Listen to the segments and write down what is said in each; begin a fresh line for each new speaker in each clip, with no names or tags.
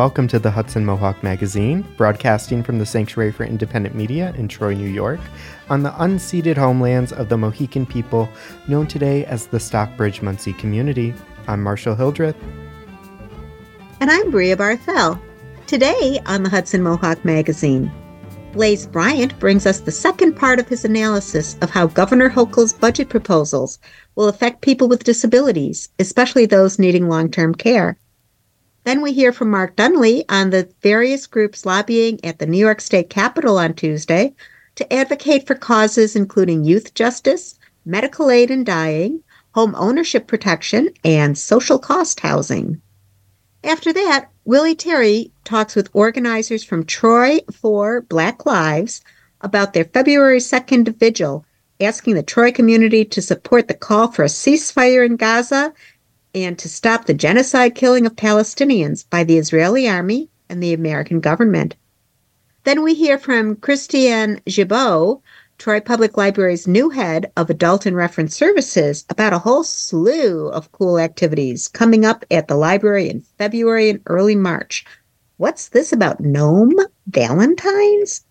welcome to the Hudson Mohawk Magazine, broadcasting from the Sanctuary for Independent Media in Troy, New York, on the unceded homelands of the Mohican people, known today as the Stockbridge Munsee community. I'm Marshall Hildreth.
And I'm Bria Barthel. Today on the Hudson Mohawk Magazine, Blaise Bryant brings us the second part of his analysis of how Governor Hochul's budget proposals will affect people with disabilities, especially those needing long term care. Then we hear from Mark Dunlea on the various groups lobbying at the New York State Capitol on Tuesday to advocate for causes including youth justice, medical aid in dying, home ownership protection, and social cost housing. After that, Willie Terry talks with organizers from Troy for Black Lives about their February 2nd vigil, asking the Troy community to support the call for a ceasefire in Gaza and to stop the genocide killing of Palestinians by the Israeli army and the American government. Then we hear from Christiann Gibeau, Troy Public Library's new head of adult and reference services about a whole slew of cool activities coming up at the library in February and early March. What's this about gnome valentines?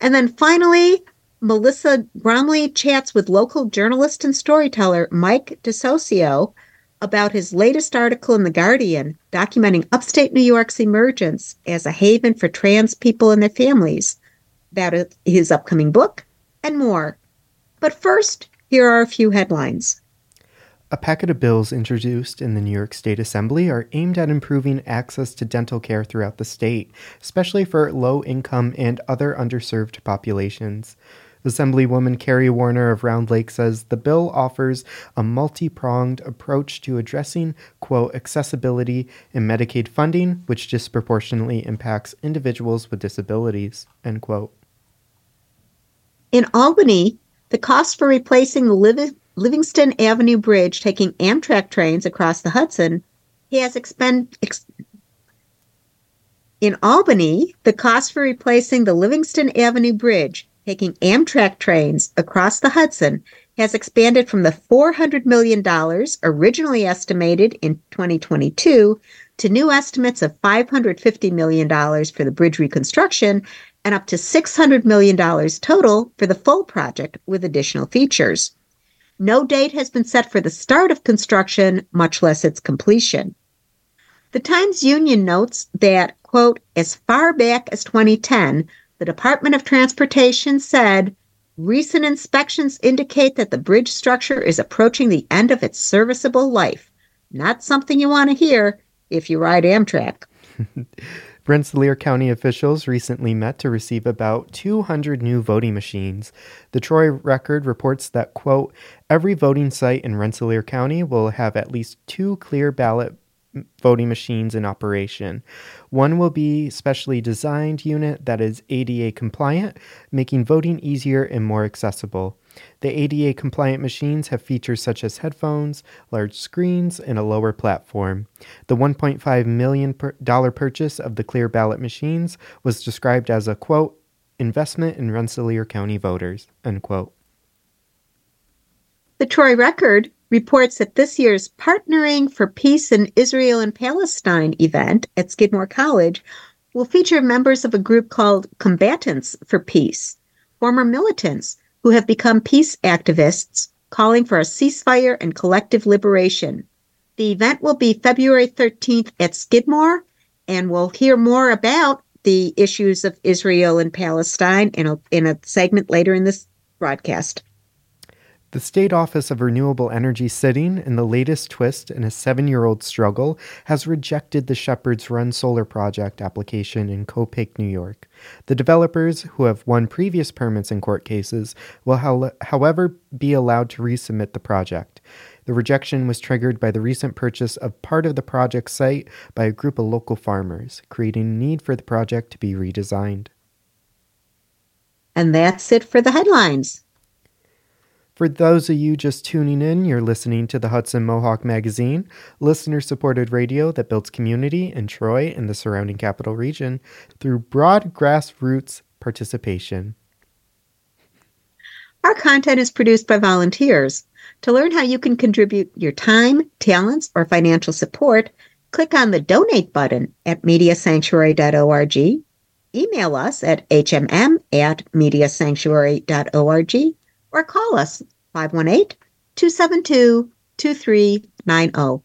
And then finally, Melissa Bromley chats with local journalist and storyteller Mike De Socio about his latest article in The Guardian documenting upstate New York's emergence as a haven for trans people and their families, about his upcoming book, and more. But first, here are a few headlines.
A packet of bills introduced in the New York State Assembly are aimed at improving access to dental care throughout the state, especially for low income and other underserved populations. Assemblywoman Carrie Woerner of Round Lake says the bill offers a multi pronged approach to addressing, quote, accessibility in Medicaid funding, which disproportionately impacts individuals with disabilities, end quote.
In Albany, the cost for replacing the Liv- Livingston Avenue Bridge taking Amtrak trains across the Hudson has expend- ex- in Albany, the cost for replacing the Livingston Avenue Bridge taking Amtrak trains across the Hudson has expanded from the $400 million originally estimated in 2022 to new estimates of $550 million for the bridge reconstruction and up to $600 million total for the full project with additional features. No date has been set for the start of construction, much less its completion. The Times Union notes that, quote, as far back as 2010, the Department of Transportation said recent inspections indicate that the bridge structure is approaching the end of its serviceable life. Not something you want to hear if you ride Amtrak.
Rensselaer County officials recently met to receive about 200 new voting machines. The Troy Record reports that, quote, every voting site in Rensselaer County will have at least two clear ballot voting machines in operation. One will be specially designed unit that is ADA compliant, making voting easier and more accessible. The ADA compliant machines have features such as headphones, large screens, and a lower platform. The $1.5 million purchase of the clear ballot machines was described as a quote, investment in Rensselaer County voters, unquote.
The Troy Record reports that this year's Partnering for Peace in Israel and Palestine event at Skidmore College will feature members of a group called Combatants for Peace, former militants who have become peace activists calling for a ceasefire and collective liberation. The event will be February 13th at Skidmore, and we'll hear more about the issues of Israel and Palestine in a, in a segment later in this broadcast.
The State Office of Renewable Energy, sitting in the latest twist in a seven year old struggle, has rejected the Shepherd's Run solar project application in Copake, New York. The developers, who have won previous permits in court cases, will, ho- however, be allowed to resubmit the project. The rejection was triggered by the recent purchase of part of the project site by a group of local farmers, creating a need for the project to be redesigned.
And that's it for the headlines.
For those of you just tuning in, you're listening to the Hudson Mohawk Magazine, listener supported radio that builds community in Troy and the surrounding capital region through broad grassroots participation.
Our content is produced by volunteers. To learn how you can contribute your time, talents, or financial support, click on the donate button at mediasanctuary.org, email us at hmm at mediasanctuary.org, or call us 518 272 2390.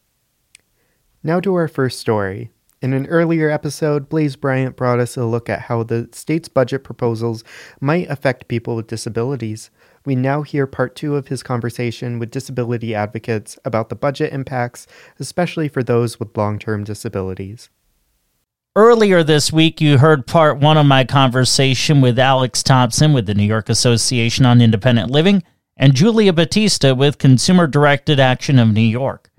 Now to our first story. In an earlier episode, Blaise Bryant brought us a look at how the state's budget proposals might affect people with disabilities. We now hear part two of his conversation with disability advocates about the budget impacts, especially for those with long term disabilities.
Earlier this week, you heard part one of my conversation with Alex Thompson with the New York Association on Independent Living and Julia Batista with Consumer Directed Action of New York.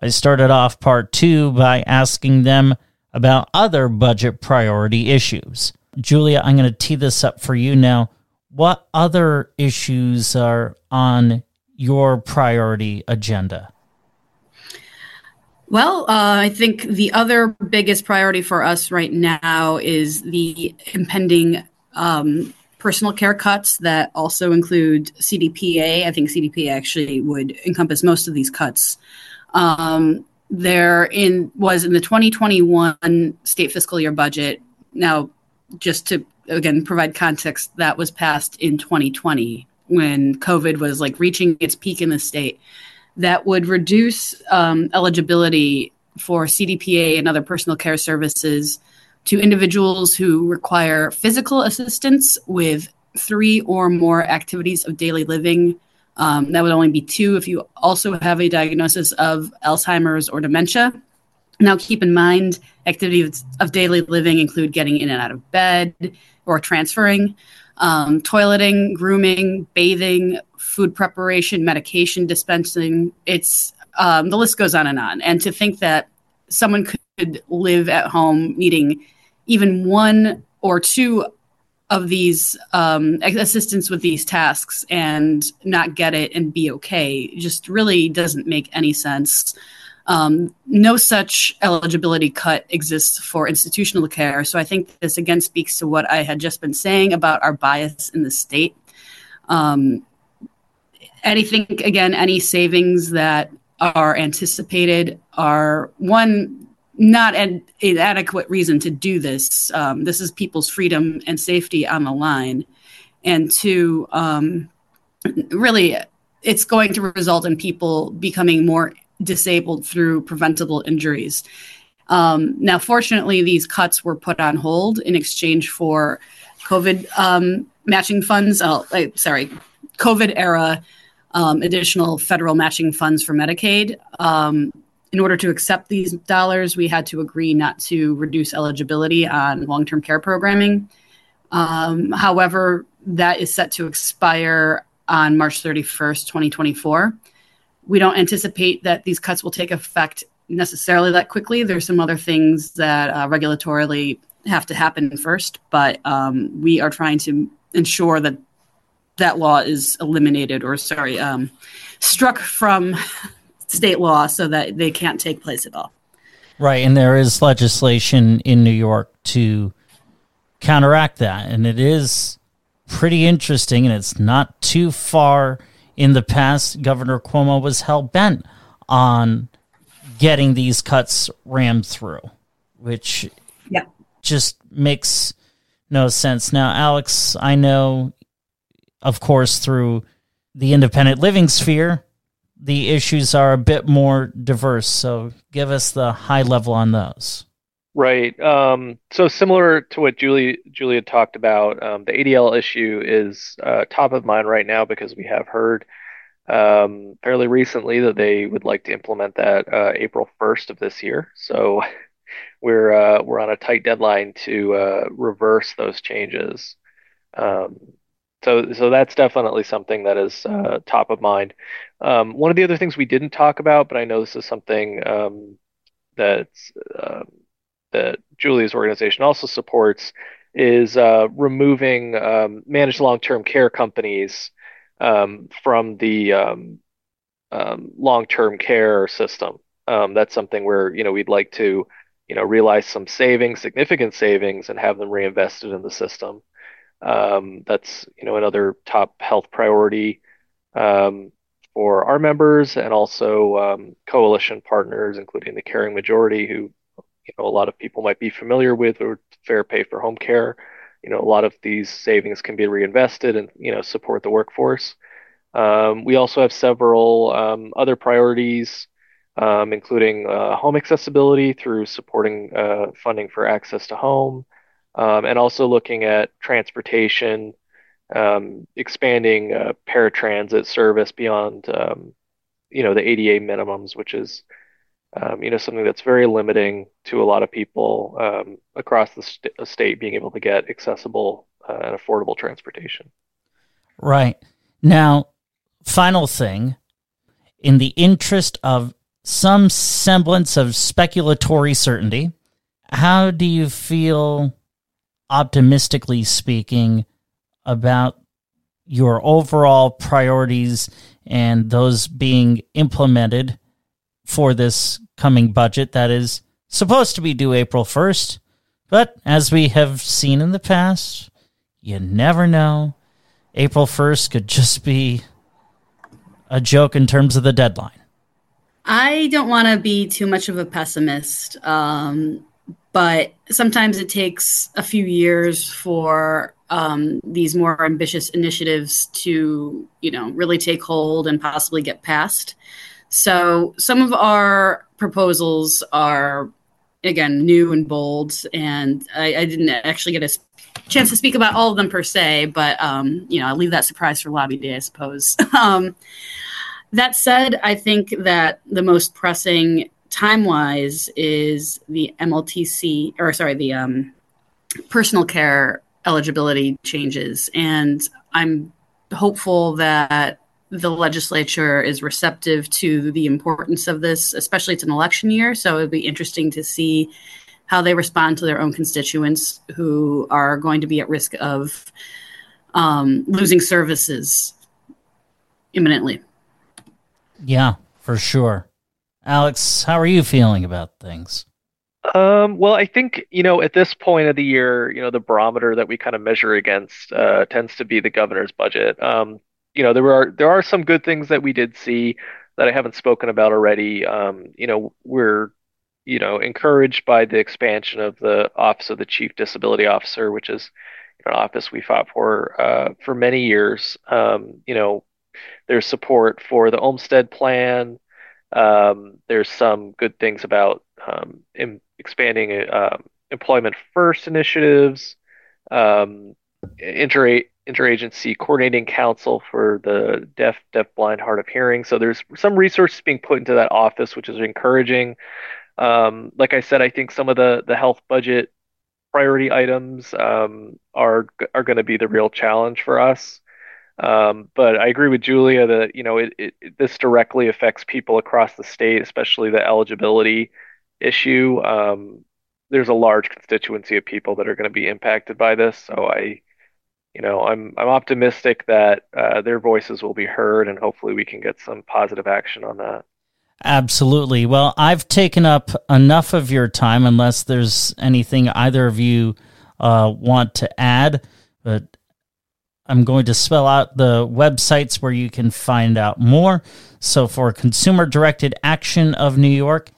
I started off part two by asking them about other budget priority issues. Julia, I'm going to tee this up for you now. What other issues are on your priority agenda?
Well, uh, I think the other biggest priority for us right now is the impending um, personal care cuts that also include CDPA. I think CDPA actually would encompass most of these cuts. Um, there in was in the 2021 state fiscal year budget. Now, just to again provide context, that was passed in 2020 when COVID was like reaching its peak in the state. That would reduce um, eligibility for CDPA and other personal care services to individuals who require physical assistance with three or more activities of daily living um, that would only be two if you also have a diagnosis of Alzheimer's or dementia. Now, keep in mind, activities of daily living include getting in and out of bed or transferring, um, toileting, grooming, bathing, food preparation, medication dispensing. It's um, the list goes on and on. And to think that someone could live at home needing even one or two of these um, assistance with these tasks and not get it and be okay just really doesn't make any sense. Um, no such eligibility cut exists for institutional care. So I think this again speaks to what I had just been saying about our bias in the state. Um, anything, again, any savings that are anticipated are one not an inadequate reason to do this. Um, this is people's freedom and safety on the line. And two, um, really, it's going to result in people becoming more disabled through preventable injuries. Um, now, fortunately, these cuts were put on hold in exchange for COVID um, matching funds. Oh, sorry, COVID era um, additional federal matching funds for Medicaid. Um, in order to accept these dollars, we had to agree not to reduce eligibility on long term care programming. Um, however, that is set to expire on March 31st, 2024. We don't anticipate that these cuts will take effect necessarily that quickly. There's some other things that uh, regulatorily have to happen first, but um, we are trying to ensure that that law is eliminated or, sorry, um, struck from state law so that they can't take place at all.
Right, and there is legislation in New York to counteract that, and it is pretty interesting, and it's not too far in the past. Governor Cuomo was hell bent on getting these cuts rammed through, which
yeah.
just makes no sense. Now, Alex, I know, of course, through the independent living sphere, the issues are a bit more diverse. So give us the high level on those.
Right. Um, so similar to what Julie Julia talked about, um, the ADL issue is uh, top of mind right now because we have heard um, fairly recently that they would like to implement that uh, April 1st of this year. So we're uh, we're on a tight deadline to uh, reverse those changes. Um, so so that's definitely something that is uh, top of mind. Um, one of the other things we didn't talk about, but I know this is something um, that's uh, that Julia's organization also supports, is uh, removing um, managed long-term care companies um, from the um, long-term care system. that's something where you know we'd like to you know realize some savings, significant savings, and have them reinvested in the system. That's you know another top health priority. Um, for our members and also um, coalition partners, including the Caring Majority, who you know a lot of people might be familiar with, or Fair Pay for Home Care. You know, a lot of these savings can be reinvested and you know support the workforce. Um, we also have several um, other priorities, um, including uh, home accessibility through supporting uh, funding for access to home, um, and also looking at transportation um, expanding uh, paratransit service beyond, um, you know, the ADA minimums, which is, um, you know, something that's very limiting to a lot of people um, across the st- state being able to get accessible uh, and affordable transportation.
Right. Now, final thing, in the interest of some semblance of speculatory certainty, how do you feel, optimistically speaking, about your overall priorities and those being implemented for this coming budget that is supposed to be due April 1st. But as we have seen in the past, you never know. April 1st could just be a joke in terms of the deadline.
I don't want to be too much of a pessimist, um, but sometimes it takes a few years for um, these more ambitious initiatives to you know really take hold and possibly get passed. So some of our proposals are again new and bold, and I, I didn't actually get a chance to speak about all of them per se, but um, you know I'll leave that surprise for lobby day, I suppose. um, that said, I think that the most pressing time wise is the MLTC or sorry the um, personal care eligibility changes. And I'm hopeful that the legislature is receptive to the importance of this, especially it's an election year. So it'd be interesting to see how they respond to their own constituents who are going to be at risk of um, losing services imminently.
Yeah, for sure. Alex, how are you feeling about things?
Um, well, I think, you know, at this point of the year, you know, the barometer that we kind of measure against uh, tends to be the governor's budget. Um, you know, there are there are some good things that we did see that I haven't spoken about already. Um, you know, we're you know encouraged by the expansion of the Office of the Chief Disability Officer, which is an office we fought for uh, for many years. Um, you know, there's support for the Olmstead Plan. Um, there's some good things about um, in, expanding uh, employment first initiatives, um, inter interagency coordinating council for the deaf, deaf, blind, hard of hearing. So there's some resources being put into that office, which is encouraging. Um, like I said, I think some of the the health budget priority items um, are are going to be the real challenge for us. Um, but I agree with Julia that you know it, it, this directly affects people across the state, especially the eligibility issue. Um, there's a large constituency of people that are going to be impacted by this. So I, you know, I'm I'm optimistic that uh, their voices will be heard, and hopefully we can get some positive action on that.
Absolutely. Well, I've taken up enough of your time, unless there's anything either of you uh, want to add. But I'm going to spell out the websites where you can find out more. So, for Consumer Directed Action of New York,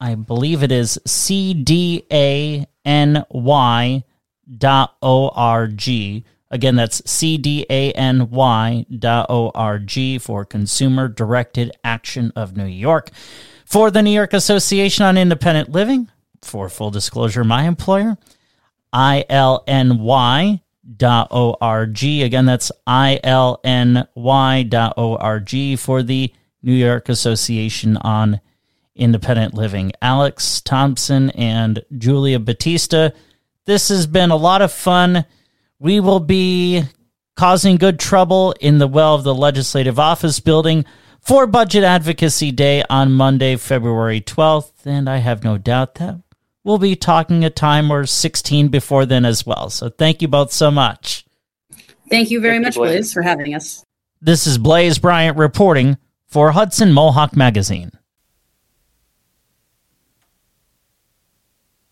I believe it is cdany dot org. Again, that's cdany dot org for Consumer Directed Action of New York. For the New York Association on Independent Living, for full disclosure, my employer, ilny dot org. Again, that's ilny dot org for the New York Association on independent living. Alex Thompson and Julia Batista. This has been a lot of fun. We will be causing good trouble in the well of the Legislative Office building for Budget Advocacy Day on Monday, February 12th. And I have no doubt that we'll be talking a time or 16 before then as well. So thank you both so much.
Thank you very thank much, you, Blaise. Blaise, for having us.
This is Blaise Bryant reporting for Hudson Mohawk Magazine.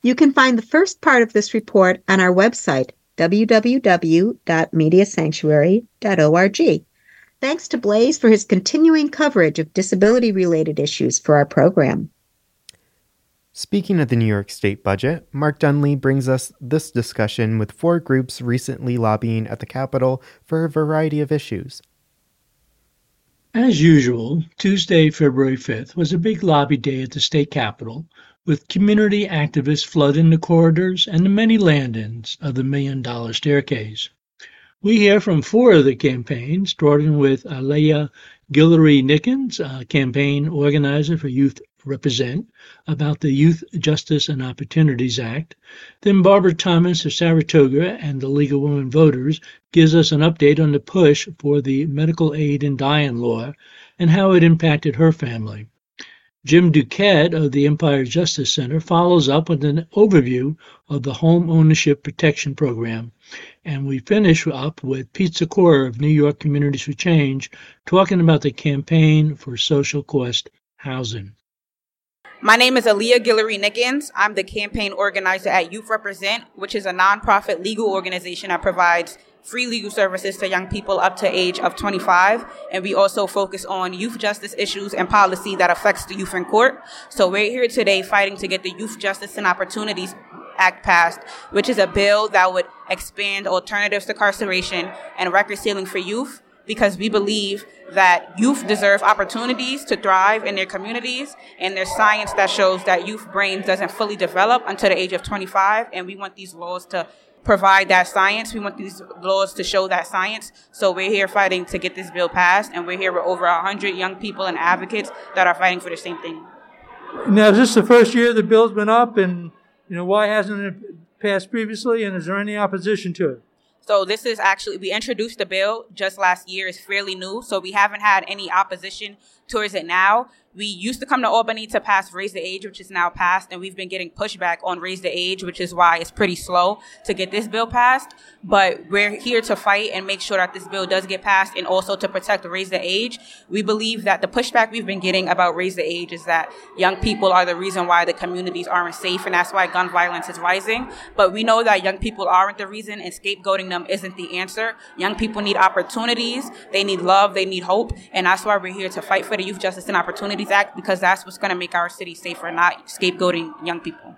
You can find the first part of this report on our website, www.mediasanctuary.org. Thanks to Blaise for his continuing coverage of disability related issues for our program.
Speaking of the New York State budget, Mark Dunlea brings us this discussion with four groups recently lobbying at the Capitol for a variety of issues.
As usual, Tuesday, February 5th was a big lobby day at the state capitol, with community activists flooding the corridors and the many land-ins of the Million Dollar Staircase. We hear from four of the campaigns, starting with Alea Guillory Nickens, a campaign organizer for Youth Represent, about the Youth Justice and Opportunities Act. Then Barbara Thomas of Saratoga and the League of Women Voters gives us an update on the push for the medical aid in dying law and how it impacted her family. Jim Duquette of the Empire Justice Center follows up with an overview of the Home Ownership Protection Program. And we finish up with Pete Sikora of New York Communities for Change talking about the campaign for social cost housing.
My name is Alea Guillory Nickens. I'm the campaign organizer at Youth Represent, which is a nonprofit legal organization that provides free legal services to young people up to age of 25 and we also focus on youth justice issues and policy that affects the youth in court. So we're here today fighting to get the youth justice and opportunities act passed which is a bill that would expand alternatives to incarceration and record sealing for youth because we believe that youth deserve opportunities to thrive in their communities and there's science that shows that youth brains doesn't fully develop until the age of 25 and we want these laws to provide that science. We want these laws to show that science. So we're here fighting to get this bill passed and we're here with over 100 young people and advocates that are fighting for the same thing.
Now is this the first year the bill's been up and you know why hasn't it passed previously and is there any opposition to it
so this is actually we introduced the bill just last year. It's fairly new, so we haven't had any opposition towards it now. We used to come to Albany to pass raise the age, which is now passed, and we've been getting pushback on raise the age, which is why it's pretty slow to get this bill passed. But we're here to fight and make sure that this bill does get passed and also to protect raise the age. We believe that the pushback we've been getting about raise the age is that young people are the reason why the communities aren't safe, and that's why gun violence is rising. But we know that young people aren't the reason, and scapegoating them isn't the answer. Young people need opportunities, they need love, they need hope, and that's why we're here to fight for the Youth Justice and Act because that's what's going to make our city safer, not scapegoating young people.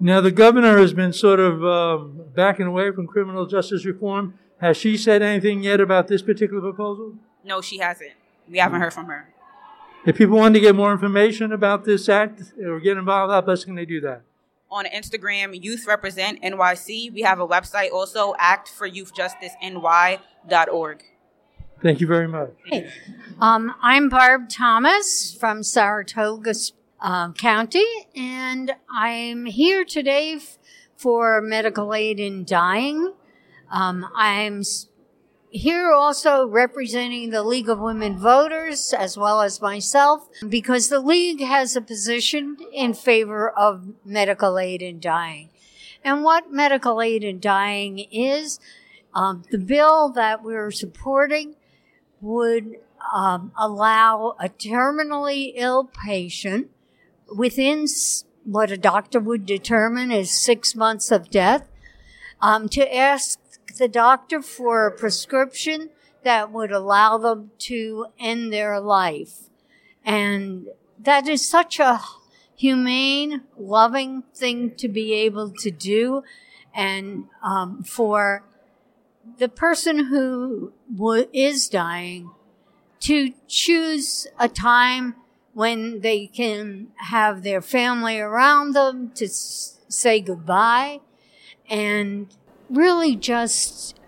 Now, the governor has been sort of um, backing away from criminal justice reform. Has she said anything yet about this particular proposal?
No, she hasn't. We haven't heard from her.
If people want to get more information about this act or get involved, how best can they do that?
On Instagram, Youth Represent NYC. We have a website also, actforyouthjusticeny.org.
Thank you very much.
Hey, um, I'm Barb Thomas from Saratoga uh, County, and I'm here today f- for medical aid in dying. Um, I'm s- here also representing the League of Women Voters as well as myself because the League has a position in favor of medical aid in dying. And what medical aid in dying is, um, the bill that we're supporting would um, allow a terminally ill patient within what a doctor would determine is six months of death um, to ask the doctor for a prescription that would allow them to end their life. And that is such a humane, loving thing to be able to do. And um, for the person who w- is dying to choose a time when they can have their family around them to s- say goodbye and really just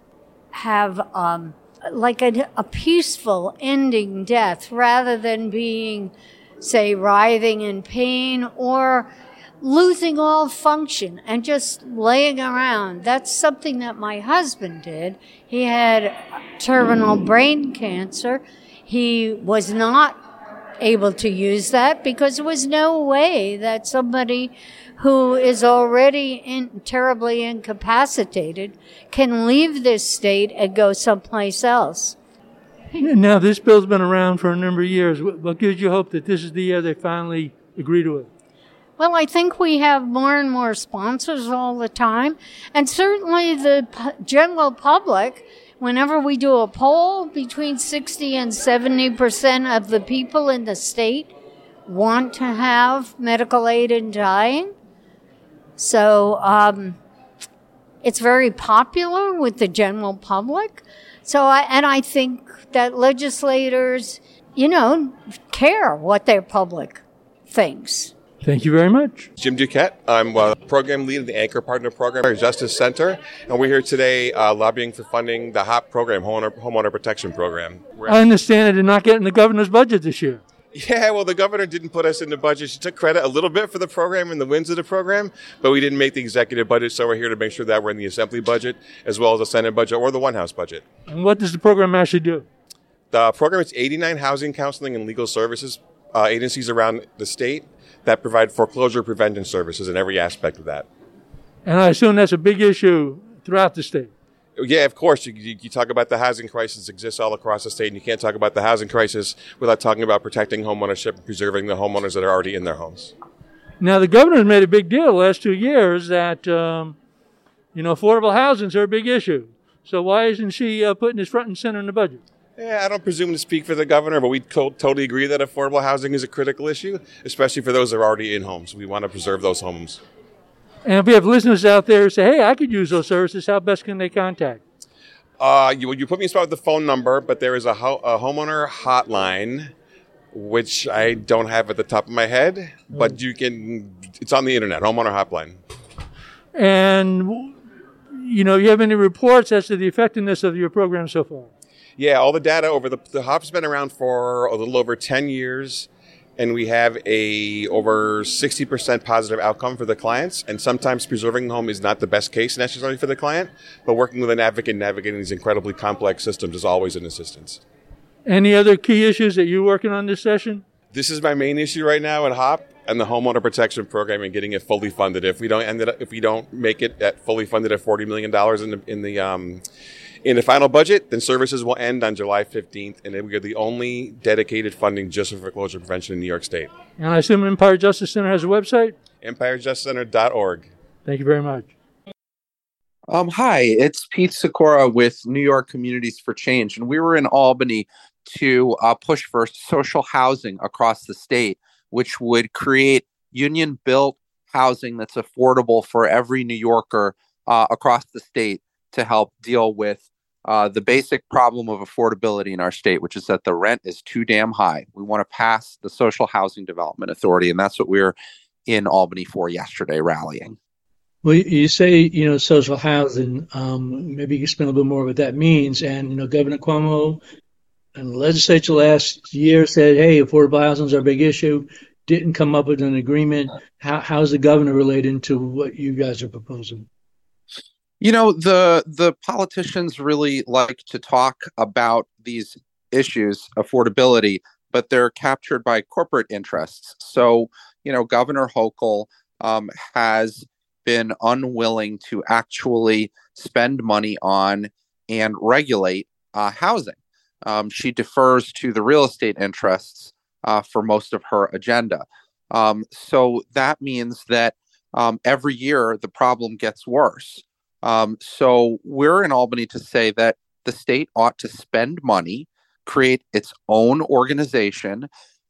have um, like a, a peaceful ending death rather than being say writhing in pain or losing all function and just laying around. That's something that my husband did. He had terminal brain cancer. He was not able to use that because there was no way that somebody who is already in, terribly incapacitated can leave this state and go someplace else.
Now, this bill's been around for a number of years. What gives you hope that this is the year they finally agree to it?
Well, I think we have more and more sponsors all the time, and certainly the general public whenever we do a poll, between 60 and 70% of the people in the state want to have medical aid in dying. So um, it's very popular with the general public. So, I, and I think that legislators, you know, care what their public thinks.
Thank you very much.
Jim Duquette. I'm a program lead of the Anchor Partner Program Justice Center, and we're here today uh, lobbying for funding the HOP program, Homeowner, Homeowner Protection Program.
I understand that they're not getting the governor's budget this year.
Yeah, well, the governor didn't put us in the budget. She took credit a little bit for the program and the wins of the program, but we didn't make the executive budget, so we're here to make sure that we're in the assembly budget as well as the Senate budget or the One House budget.
And what does the program actually do?
The program is 89 housing, counseling, and legal services uh, agencies around the state that provide foreclosure prevention services in every aspect of that.
And I assume that's a big issue throughout the state.
Yeah, of course. You, you, talk about the housing crisis exists all across the state, and you can't talk about the housing crisis without talking about protecting homeownership and preserving the homeowners that are already in their homes.
Now, the governor's made a big deal the last two years that um, you know affordable housing is a big issue. So why isn't she uh, putting this front and center in the budget?
Yeah, I don't presume to speak for the governor, but we co- totally agree that affordable housing is a critical issue, especially for those that are already in homes. We want to preserve those homes.
And if we have listeners out there who say, hey, I could use those services, how best can they contact?
Uh, you, you put me in spot with the phone number, but there is a, ho- a, homeowner hotline, which I don't have at the top of my head, but you can, it's on the internet, homeowner hotline.
And, you know, you have any reports as to the effectiveness of your program so far?
Yeah, all the data over the, the HOP's been around for a little over 10 years and we have a over 60% positive outcome for the clients. And sometimes preserving the home is not the best case necessarily for the client, but working with an advocate navigating these incredibly complex systems is always an assistance.
Any other key issues that you're working on this session?
This is my main issue right now at HOP and the homeowner protection program and getting it fully funded. If we don't end it, if we don't make it at fully funded at forty million dollars in the in the um, in the final budget, then services will end on July 15th, and then we are the only dedicated funding just for foreclosure prevention in New York State.
And I assume Empire Justice Center has a website?
EmpireJusticeCenter.org.
Thank you very much.
Um, hi, it's Pete Sikora with New York Communities for Change, and we were in Albany to uh, push for social housing across the state, which would create union built housing that's affordable for every New Yorker uh, across the state to help deal with uh, the basic problem of affordability in our state, which is that the rent is too damn high. We want to pass the Social Housing Development Authority, and that's what we are in Albany for yesterday, rallying.
Well, you say you know social housing. Um, maybe you can explain a little bit more what that means. And you know, Governor Cuomo and the legislature last year said, "Hey, affordable housing is our big issue." Didn't come up with an agreement. How, how's the governor related to what you guys are proposing?
You know, the the politicians really like to talk about these issues, affordability, but they're captured by corporate interests. So, you know, Governor Hochul um, has been unwilling to actually spend money on and regulate uh, housing. Um, she defers to the real estate interests uh, for most of her agenda. Um, so that means that um, every year the problem gets worse. Um, so we're in Albany to say that the state ought to spend money, create its own organization,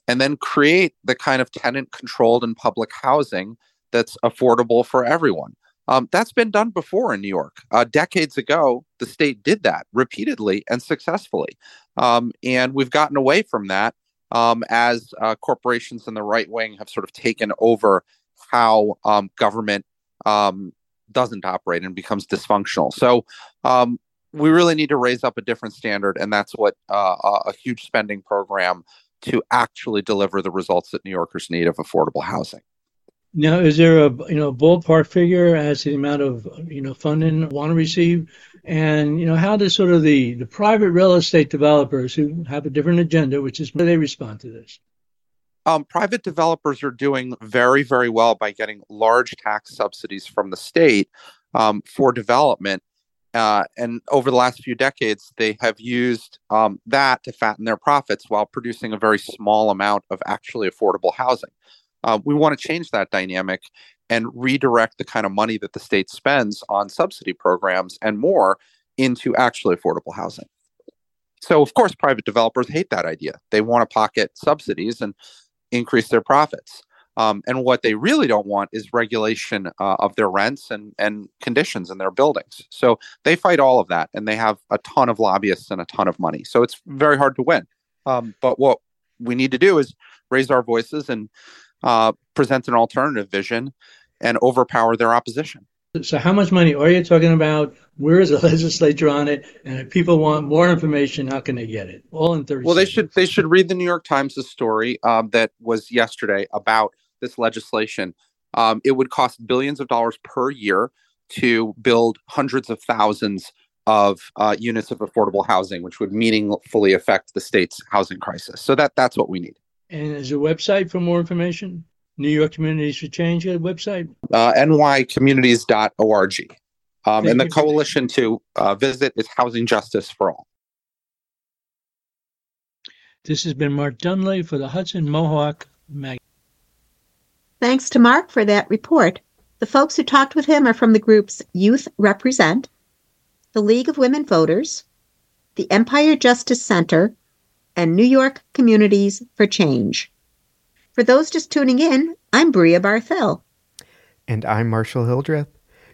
and then create the kind of tenant controlled and public housing that's affordable for everyone. Um, that's been done before in New York. Uh, decades ago, the state did that repeatedly and successfully. Um, and we've gotten away from that um, as uh, corporations in the right wing have sort of taken over how um, government um, doesn't operate and becomes dysfunctional. So um, we really need to raise up a different standard, and that's what uh, a huge spending program to actually deliver the results that New Yorkers need of affordable housing.
Now, is there a you know ballpark figure as to the amount of you know funding want to receive, and you know how does sort of the the private real estate developers who have a different agenda, which is they respond to this?
Um, private developers are doing very, very well by getting large tax subsidies from the state um, for development. Uh, and over the last few decades, they have used um, that to fatten their profits while producing a very small amount of actually affordable housing. Uh, we want to change that dynamic and redirect the kind of money that the state spends on subsidy programs and more into actually affordable housing. So, of course, private developers hate that idea. They want to pocket subsidies and increase their profits. Um, and what they really don't want is regulation uh, of their rents and, and conditions in their buildings. So they fight all of that, and they have a ton of lobbyists and a ton of money. So it's very hard to win. Um, but what we need to do is raise our voices and uh, present an alternative vision and overpower their opposition.
So, how much money are you talking about? Where is the legislature on it? And if people want more information, how can they get it? All in thirty.
Well, they should they should read the New York Times' story um, that was yesterday about this legislation. Um, it would cost billions of dollars per year to build hundreds of thousands of uh, units of affordable housing, which would meaningfully affect the state's housing crisis. So that that's what we need.
And is there a website for more information? New York Communities for Change website?
Uh, nycommunities.org. Um, and the coalition to uh, visit is Housing Justice for All.
This has been Mark Dunlea for the Hudson Mohawk Mag.
Thanks to Mark for that report. The folks who talked with him are from the groups Youth Represent, the League of Women Voters, the Empire Justice Center, and New York Communities for Change. For those just tuning in, I'm Bria Barthel.
And I'm Marshall Hildreth.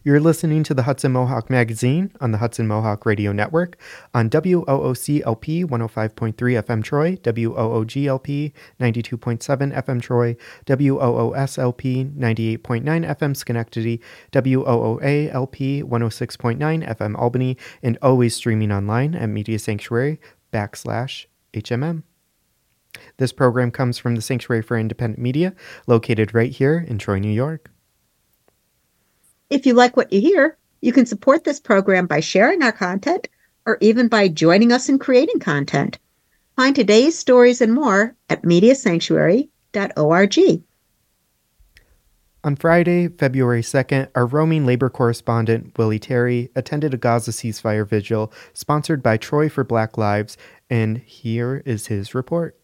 You're listening to the Hudson Mohawk Magazine on the Hudson Mohawk Radio Network on WOOCLP 105.3 FM Troy, WOOGLP 92.7 FM Troy, WOOSLP 98.9 FM Schenectady, WOOALP 106.9 FM Albany, and always streaming online at Media Sanctuary backslash HMM. This program comes from the Sanctuary for Independent Media, located right here in Troy, New York.
If you like what you hear, you can support this program by sharing our content or even by joining us in creating content. Find today's stories and more at mediasanctuary.org.
On Friday, February 2nd, our roaming labor correspondent, Willie Terry, attended a Gaza ceasefire vigil sponsored by Troy for Black Lives, and here is his report.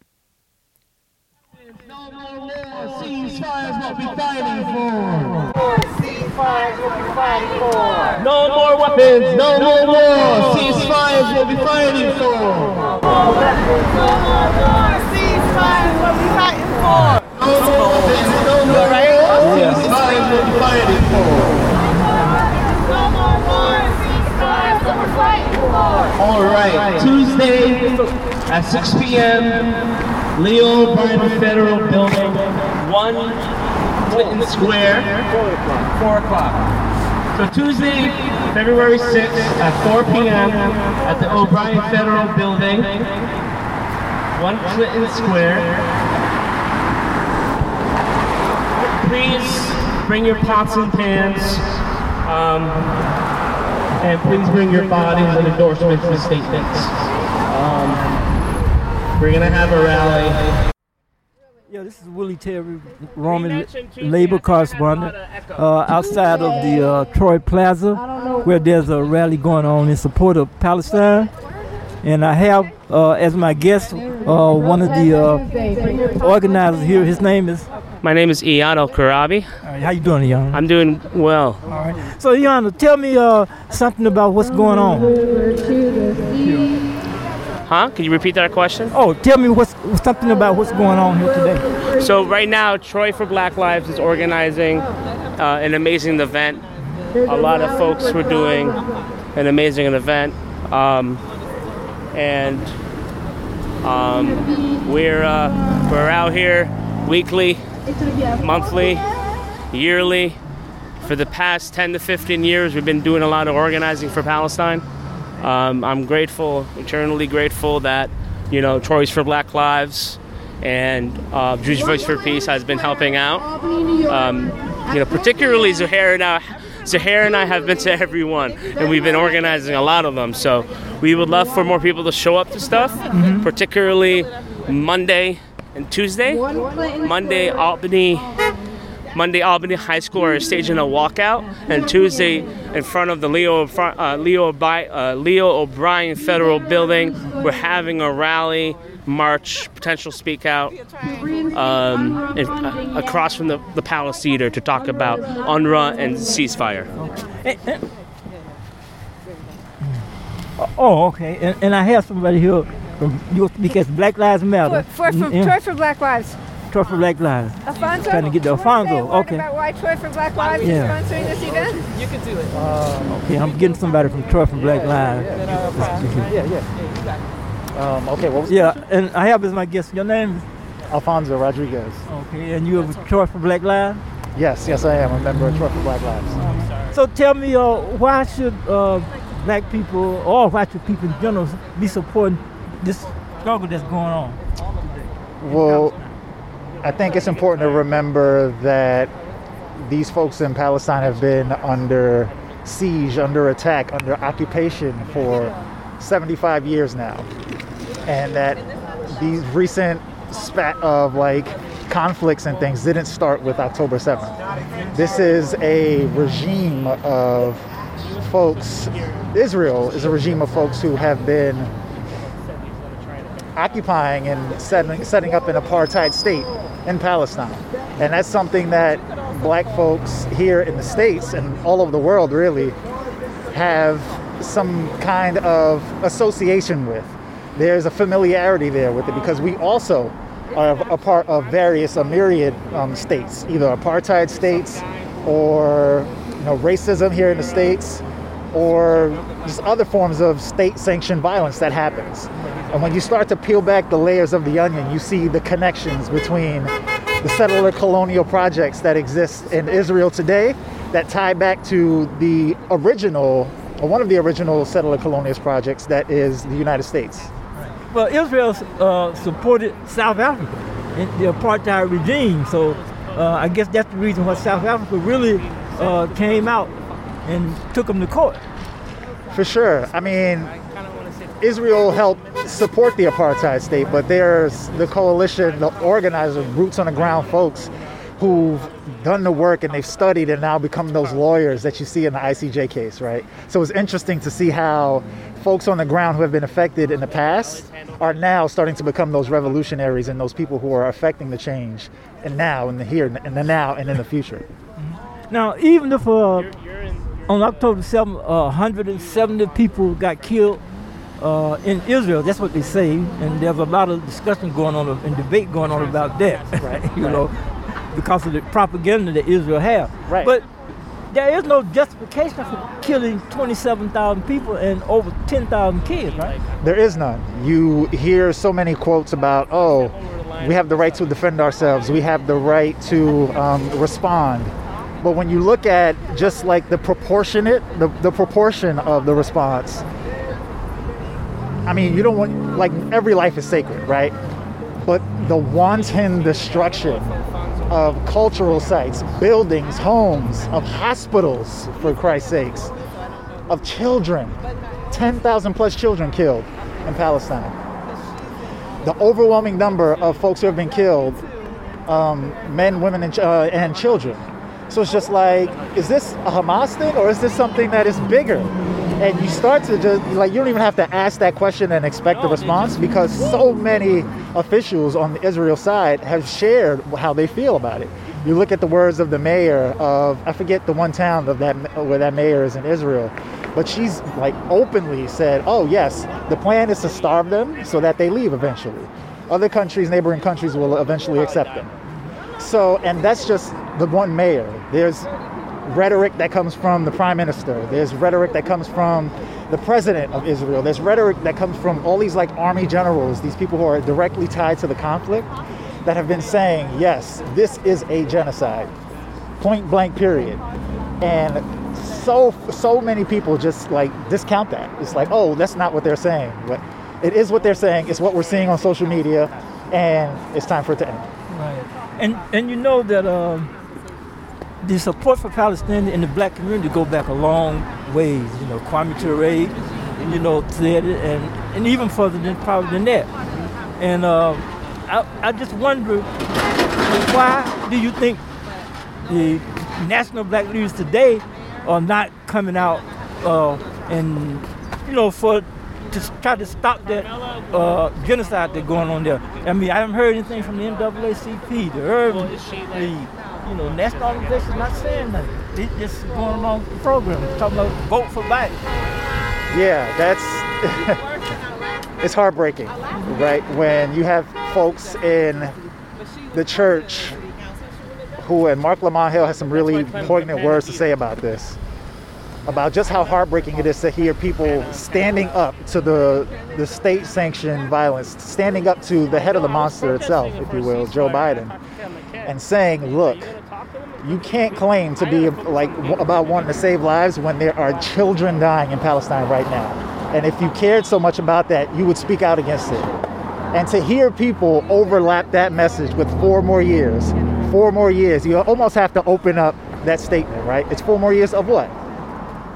What we fighting for. Ceasefires what we fighting for. No more weapons, no more war. Ceasefires what we fighting for. No more weapons, no more war. Ceasefires what we fighting for. No more weapons, no more war. Ceasefires what we fighting for. No more war. Ceasefires what we're fighting for. All right, Tuesday at 6 p.m. Leo O'Brien Federal Building, 1 Clinton Square, 4 o'clock. So Tuesday, February 6th at 4 p.m. at the O'Brien Federal Building, 1 Clinton Square. Please bring your pots and pans. Um, and please bring your bodies and endorsements and statements. Um, we're gonna have a rally.
Yeah, this is Willie Terry, Roman labor correspondent, uh, outside of the uh, Troy Plaza, where there's a rally going on in support of Palestine. And I have uh, as my guest uh, one of the uh, organizers here. His name is.
My name is Ian Al Karabi.
Right, how you doing, Ian?
I'm doing well.
All right. So, Ian, tell me uh, something about what's going on.
Huh? Can you repeat that question?
Oh, tell me what's something about what's going on here today.
So right now, Troy for Black Lives is organizing uh, an amazing event. A lot of folks were doing an amazing event, um, and um, we're uh, we're out here weekly, monthly, yearly. For the past 10 to 15 years, we've been doing a lot of organizing for Palestine. Um, I'm grateful, eternally grateful that you know Troy's for Black Lives and uh, Jewish Voice for Peace has been helping out. Um, you know, particularly Zuhair and I. Zuhair and I have been to every one, and we've been organizing a lot of them. So we would love for more people to show up to stuff,
Mm-hmm.
particularly Monday and Tuesday. Monday, Albany Monday, Albany High School are staging a walkout, and Tuesday, in front of the Leo uh, Leo, O'Bi- uh, Leo O'Brien Federal Building, we're having a rally, march, potential speak out, um, and, uh, across from the, the Palace Theater to talk about UNRWA and ceasefire.
Oh, okay. And, and I have somebody here from you because Black Lives Matter.
For, for,
Yeah.
Troy for Black Lives.
Troy for Black Lives.
Alfonso?
Trying to get the
you wanna say a
Alfonso. Okay.
About why Troy for Black Lives
Yeah.
is sponsoring this event? You can do it.
Okay, I'm getting somebody from Troy for Black Lives.
Yeah, yeah. Um, okay, what was
Yeah, and I have as my guest your name.
Alfonso Rodriguez.
Okay, and you're with Troy for Black Lives.
Yes, yes, I am a member of Troy for Black Lives.
So tell me, uh, why should uh, black people or why should people in general be supporting this struggle that's going on?
Well, I think it's important to remember that these folks in Palestine have been under siege, under attack, under occupation for 75 years now. And that these recent spat of like conflicts and things didn't start with October 7th. This is a regime of folks, Israel is a regime of folks who have been occupying and setting, setting up an apartheid state in Palestine. And that's something that black folks here in the States and all over the world really have some kind of association with. There's a familiarity there with it because we also are a part of various, a myriad um, states, either apartheid states or you know, racism here in the States or just other forms of state-sanctioned violence that happens. And when you start to peel back the layers of the onion, you see the connections between the settler colonial projects that exist in Israel today that tie back to the original, or one of the original settler colonialist projects that is the United States.
Well, Israel uh, supported South Africa in the apartheid regime, so uh, I guess that's the reason why South Africa really uh, came out and took them to court.
For sure. I mean, Israel helped support the apartheid state, but there's the coalition, the organizers, roots on the ground folks who've done the work and they've studied and now become those lawyers that you see in the ICJ case, right? So it's interesting to see how folks on the ground who have been affected in the past are now starting to become those revolutionaries and those people who are affecting the change and now and the here and the now and in the future.
Now, even if uh, on October 7th, uh, 170 people got killed uh, in Israel, that's what they say, and there's a lot of discussion going on and debate going on about that, right? you
Right.
know, because of the propaganda that Israel have.
Right.
But there is no justification for killing 27,000 people and over 10,000 kids, right?
There is none. You hear so many quotes about, oh, we have the right to defend ourselves, we have the right to um, respond. But when you look at just like the proportionate, the, the proportion of the response, I mean, you don't want, like, every life is sacred, right? But the wanton destruction of cultural sites, buildings, homes, of hospitals, for Christ's sakes, of children, 10,000 plus children killed in Palestine. The overwhelming number of folks who have been killed, um, men, women, and, uh, and children. So it's just like, is this a Hamas thing or is this something that is bigger? And you start to just, like, you don't even have to ask that question and expect a response because so many officials on the Israel side have shared how they feel about it. You look at the words of the mayor of, I forget the one town of that where that mayor is in Israel, but she's like openly said, oh, yes, the plan is to starve them so that they leave eventually. Other countries, neighboring countries, will eventually accept them. So, and that's just the one mayor. There's rhetoric that comes from the prime minister. There's rhetoric that comes from the president of Israel. There's rhetoric that comes from all these like army generals, these people who are directly tied to the conflict, that have been saying, yes, this is a genocide, point blank, period. And so so many people just like discount that. It's like, oh, that's not what they're saying. But it is what they're saying. It's what we're seeing on social media, and it's time for it to end.
And and you know that um, the support for Palestine in the black community go back a long ways. You know, Kwame Ture, you know, said it, and, and even further than probably than that. And uh, I, I just wonder why do you think the national black leaders today are not coming out uh, and you know for to try to stop that uh, genocide that's going on there. I mean, I haven't heard anything from the NAACP, the Urban League, you know, national organizations not saying nothing. They just going along with the program, talking about vote for black.
Yeah, that's it's heartbreaking, right? When you have folks in the church who, and Marc Lamont Hill has some really poignant words to say about this, about just how heartbreaking it is to hear people standing up to the the state-sanctioned violence, standing up to the head of the monster itself, if you will, Joe Biden, and saying, "Look, you can't claim to be like about wanting to save lives when there are children dying in Palestine right now. And if you cared so much about that, you would speak out against it." And to hear people overlap that message with four more years, four more years, you almost have to open up that statement, right? It's four more years of what?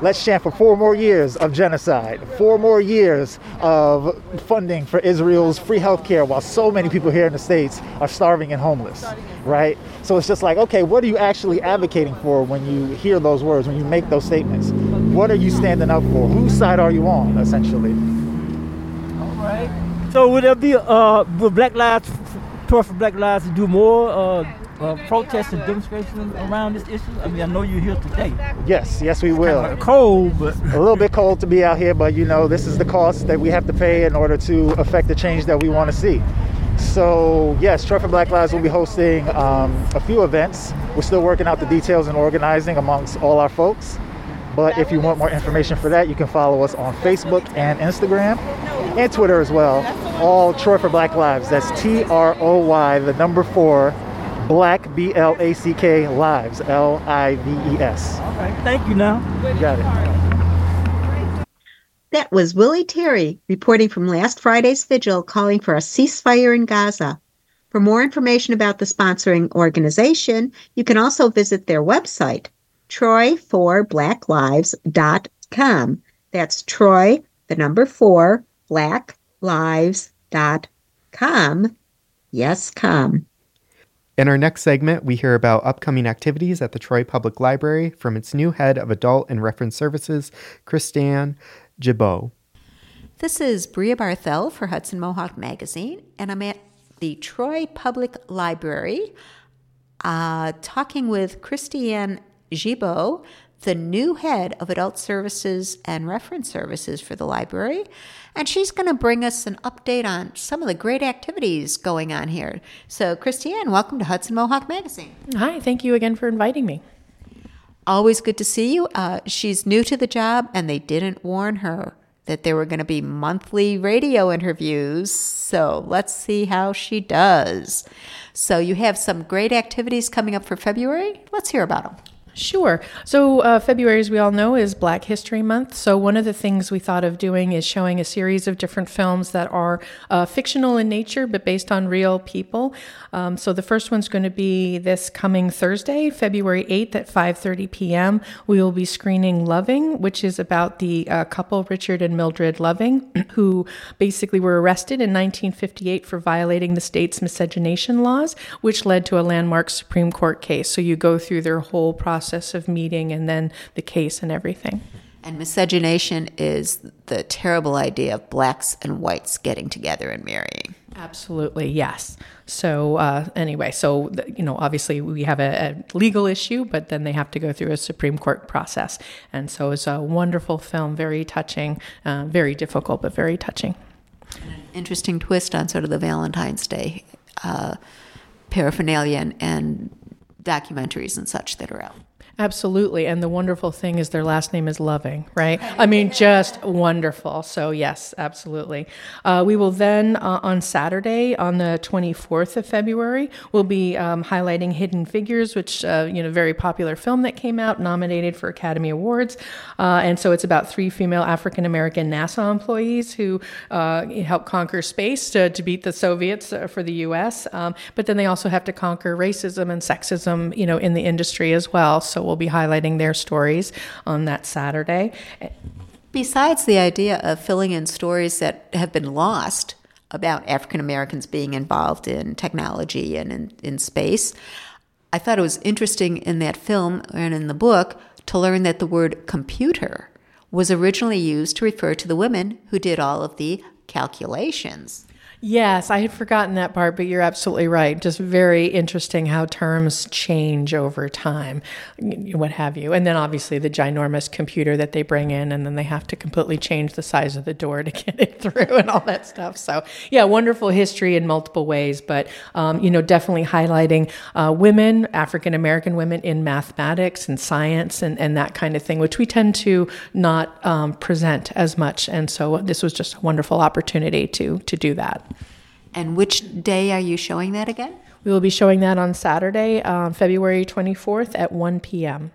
Let's chant for four more years of genocide, four more years of funding for Israel's free health care while so many people here in the States are starving and homeless, right? So it's just like, okay, what are you actually advocating for when you hear those words, when you make those statements? What are you standing up for? Whose side are you on, essentially?
All right. So would there be uh Black Lives for Black Lives to do more uh, uh, protests and demonstrations around this issue? I mean, I know you're here today.
Yes, yes, we will.
Kinda cold, but
a little bit cold to be out here, but you know, this is the cost that we have to pay in order to affect the change that we want to see. So, yes, Troy for Black Lives will be hosting um, a few events. We're still working out the details and organizing amongst all our folks. But if you want more information for that, you can follow us on Facebook and Instagram and Twitter as well. All Troy for Black Lives. That's T R O Y, the number four, Black B L A C K Lives, L I V E S.
All right, thank you now.
You got it.
That was Willie Terry reporting from last Friday's vigil calling for a ceasefire in Gaza. For more information about the sponsoring organization, you can also visit their website, troy4blacklives.com. That's Troy, the number four, blacklives.com. Yes, come.
In our next segment, we hear about upcoming activities at the Troy Public Library from its new head of adult and reference services, Christiann Gibeau.
This is Bria Barthel for Hudson Mohawk Magazine, and I'm at the Troy Public Library uh, talking with Christiann Gibeau, the new head of adult services and reference services for the library. And she's going to bring us an update on some of the great activities going on here. So, Christiann, welcome to Hudson Mohawk Magazine.
Hi, thank you again for inviting me.
Always good to see you. Uh, she's new to the job, and they didn't warn her that there were going to be monthly radio interviews. So let's see how she does. So you have some great activities coming up for February. Let's hear about them.
Sure. So, uh, February, as we all know, is Black History Month. So, one of the things we thought of doing is showing a series of different films that are uh, fictional in nature but based on real people. Um, so, the first one's going to be this coming Thursday, February 8th at 5:30 p.m. We will be screening Loving, which is about the uh, couple Richard and Mildred Loving, who basically were arrested in 1958 for violating the state's miscegenation laws, which led to a landmark Supreme Court case. So, you go through their whole process process of meeting and then the case and everything.
And miscegenation is the terrible idea of blacks and whites getting together and marrying.
Absolutely, yes. So, uh, anyway, so, you know, obviously we have a, a, legal issue, but then they have to go through a Supreme Court process. And so it's a wonderful film, very touching, uh, very difficult, but very touching.
Interesting twist on sort of the Valentine's Day uh, paraphernalia and, and documentaries and such that are out.
Absolutely. And the wonderful thing is their last name is Loving, right? I mean, just wonderful. So, yes, absolutely. Uh, we will then, uh, on Saturday, on the 24th of February, we'll be um, highlighting Hidden Figures, which, uh, you know, very popular film that came out, nominated for Academy Awards. Uh, and so it's about three female African American NASA employees who uh, help conquer space to, to beat the Soviets uh, for the U.S. Um, but then they also have to conquer racism and sexism, you know, in the industry as well. So we'll be highlighting their stories on that Saturday.
Besides the idea of filling in stories that have been lost about African Americans being involved in technology and in, in space, I thought it was interesting in that film and in the book to learn that the word computer was originally used to refer to the women who did all of the calculations.
Yes, I had forgotten that part, but you're absolutely right. Just very interesting how terms change over time, what have you. And then obviously the ginormous computer that they bring in, and then they have to completely change the size of the door to get it through and all that stuff. So, yeah, wonderful history in multiple ways, but, um, you know, definitely highlighting uh, women, African American women in mathematics and science and, and that kind of thing, which we tend to not um, present as much. And so this was just a wonderful opportunity to, to do that.
And which day are you showing that again?
We will be showing that on Saturday, um, February 24th at 1 p.m.